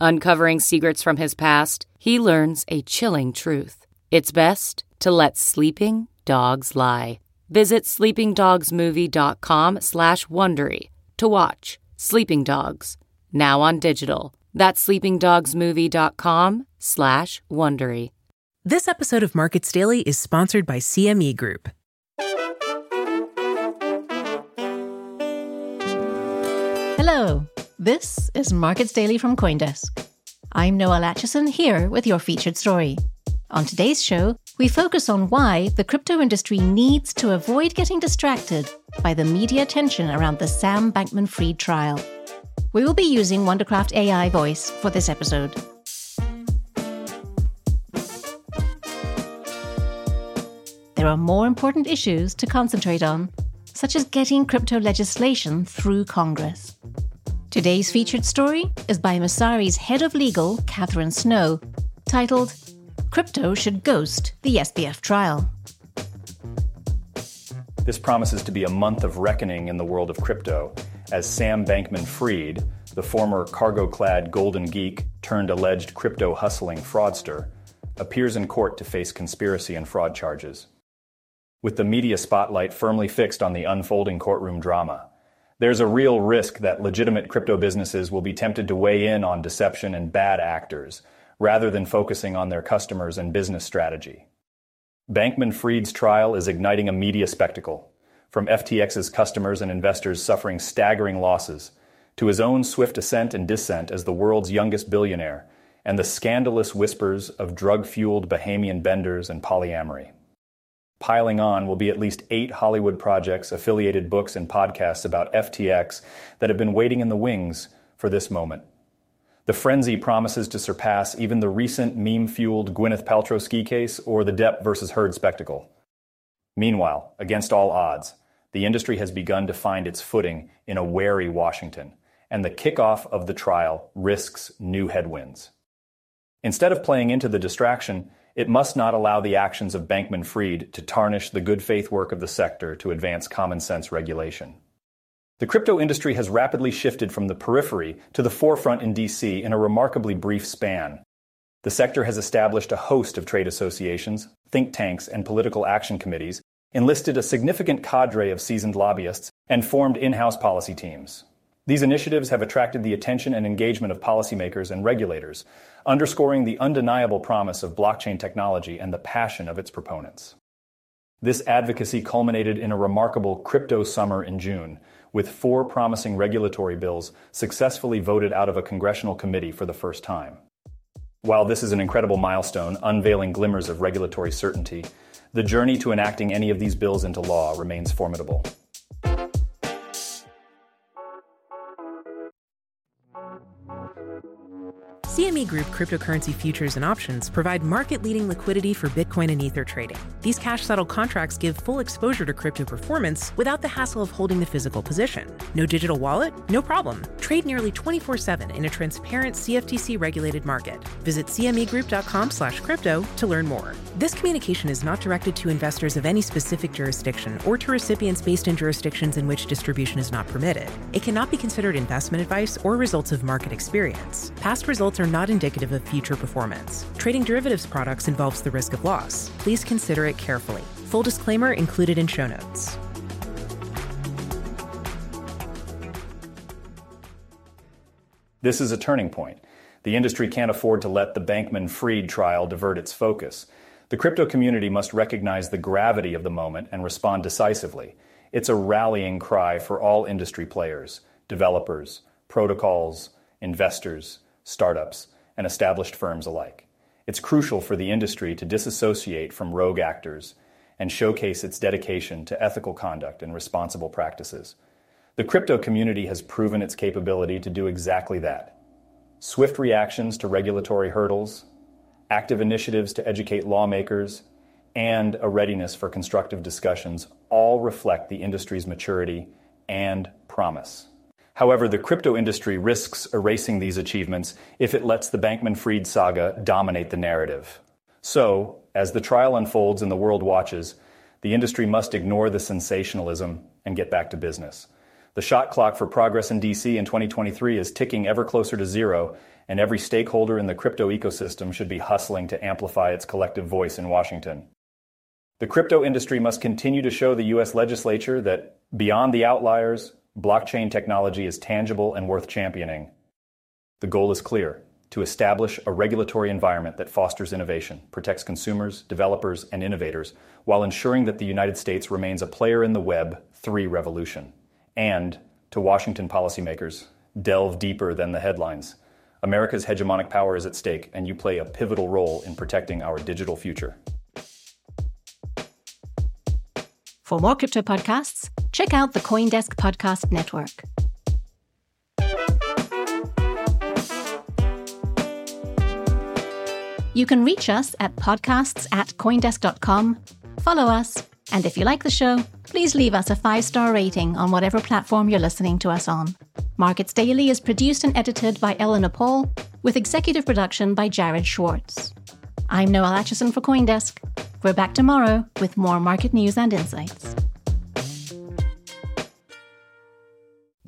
Uncovering secrets from his past, he learns a chilling truth. It's best to let sleeping dogs lie. Visit sleepingdogsmovie.com slash Wondery to watch Sleeping Dogs, now on digital. That's sleepingdogsmovie.com slash Wondery. This episode of Markets Daily is sponsored by CME Group. Hello, this is Markets Daily from Coindesk. I'm Noelle Acheson here with your featured story. On today's show, we focus on why the crypto industry needs to avoid getting distracted by the media attention around the Sam Bankman Fried trial. We will be using Wondercraft AI voice for this episode. There are more important issues to concentrate on, such as getting crypto legislation through Congress. Today's featured story is by Messari's head of legal, Katherine Snow, titled Crypto Should Ghost the SBF Trial. This promises to be a month of reckoning in the world of crypto as Sam Bankman Fried, the former cargo clad golden geek turned alleged crypto hustling fraudster, appears in court to face conspiracy and fraud charges. With the media spotlight firmly fixed on the unfolding courtroom drama, there's a real risk that legitimate crypto businesses will be tempted to weigh in on deception and bad actors, rather than focusing on their customers and business strategy. Bankman Fried's trial is igniting a media spectacle, from FTX's customers and investors suffering staggering losses, to his own swift ascent and descent as the world's youngest billionaire, and the scandalous whispers of drug fueled Bahamian benders and polyamory. Piling on will be at least eight Hollywood projects, affiliated books, and podcasts about FTX that have been waiting in the wings for this moment. The frenzy promises to surpass even the recent meme fueled Gwyneth Paltrow ski case or the Depp versus Heard spectacle. Meanwhile, against all odds, the industry has begun to find its footing in a wary Washington, and the kickoff of the trial risks new headwinds. Instead of playing into the distraction, it must not allow the actions of Bankman Fried to tarnish the good faith work of the sector to advance common sense regulation. The crypto industry has rapidly shifted from the periphery to the forefront in DC in a remarkably brief span. The sector has established a host of trade associations, think tanks, and political action committees, enlisted a significant cadre of seasoned lobbyists, and formed in house policy teams. These initiatives have attracted the attention and engagement of policymakers and regulators, underscoring the undeniable promise of blockchain technology and the passion of its proponents. This advocacy culminated in a remarkable crypto summer in June, with four promising regulatory bills successfully voted out of a congressional committee for the first time. While this is an incredible milestone, unveiling glimmers of regulatory certainty, the journey to enacting any of these bills into law remains formidable. CME Group cryptocurrency futures and options provide market leading liquidity for Bitcoin and Ether trading. These cash settled contracts give full exposure to crypto performance without the hassle of holding the physical position. No digital wallet? No problem. Trade nearly 24 7 in a transparent CFTC regulated market. Visit CMEGroup.com slash crypto to learn more. This communication is not directed to investors of any specific jurisdiction or to recipients based in jurisdictions in which distribution is not permitted. It cannot be considered investment advice or results of market experience. Past results are not indicative of future performance. Trading derivatives products involves the risk of loss. Please consider it carefully. Full disclaimer included in show notes. This is a turning point. The industry can't afford to let the Bankman Fried trial divert its focus. The crypto community must recognize the gravity of the moment and respond decisively. It's a rallying cry for all industry players, developers, protocols, investors, startups, and established firms alike. It's crucial for the industry to disassociate from rogue actors and showcase its dedication to ethical conduct and responsible practices. The crypto community has proven its capability to do exactly that. Swift reactions to regulatory hurdles, active initiatives to educate lawmakers, and a readiness for constructive discussions all reflect the industry's maturity and promise. However, the crypto industry risks erasing these achievements if it lets the Bankman Fried saga dominate the narrative. So, as the trial unfolds and the world watches, the industry must ignore the sensationalism and get back to business. The shot clock for progress in DC in 2023 is ticking ever closer to zero, and every stakeholder in the crypto ecosystem should be hustling to amplify its collective voice in Washington. The crypto industry must continue to show the U.S. legislature that, beyond the outliers, blockchain technology is tangible and worth championing. The goal is clear to establish a regulatory environment that fosters innovation, protects consumers, developers, and innovators, while ensuring that the United States remains a player in the Web 3 revolution. And, to Washington policymakers, delve deeper than the headlines. America's hegemonic power is at stake, and you play a pivotal role in protecting our digital future. For more crypto podcasts, check out the Coindesk Podcast Network. You can reach us at podcasts at coindesk.com, follow us, and if you like the show, please leave us a five star rating on whatever platform you're listening to us on. Markets Daily is produced and edited by Eleanor Pahl, with executive production by Jared Schwartz. I'm Noelle Acheson for Coindesk. We're back tomorrow with more market news and insights.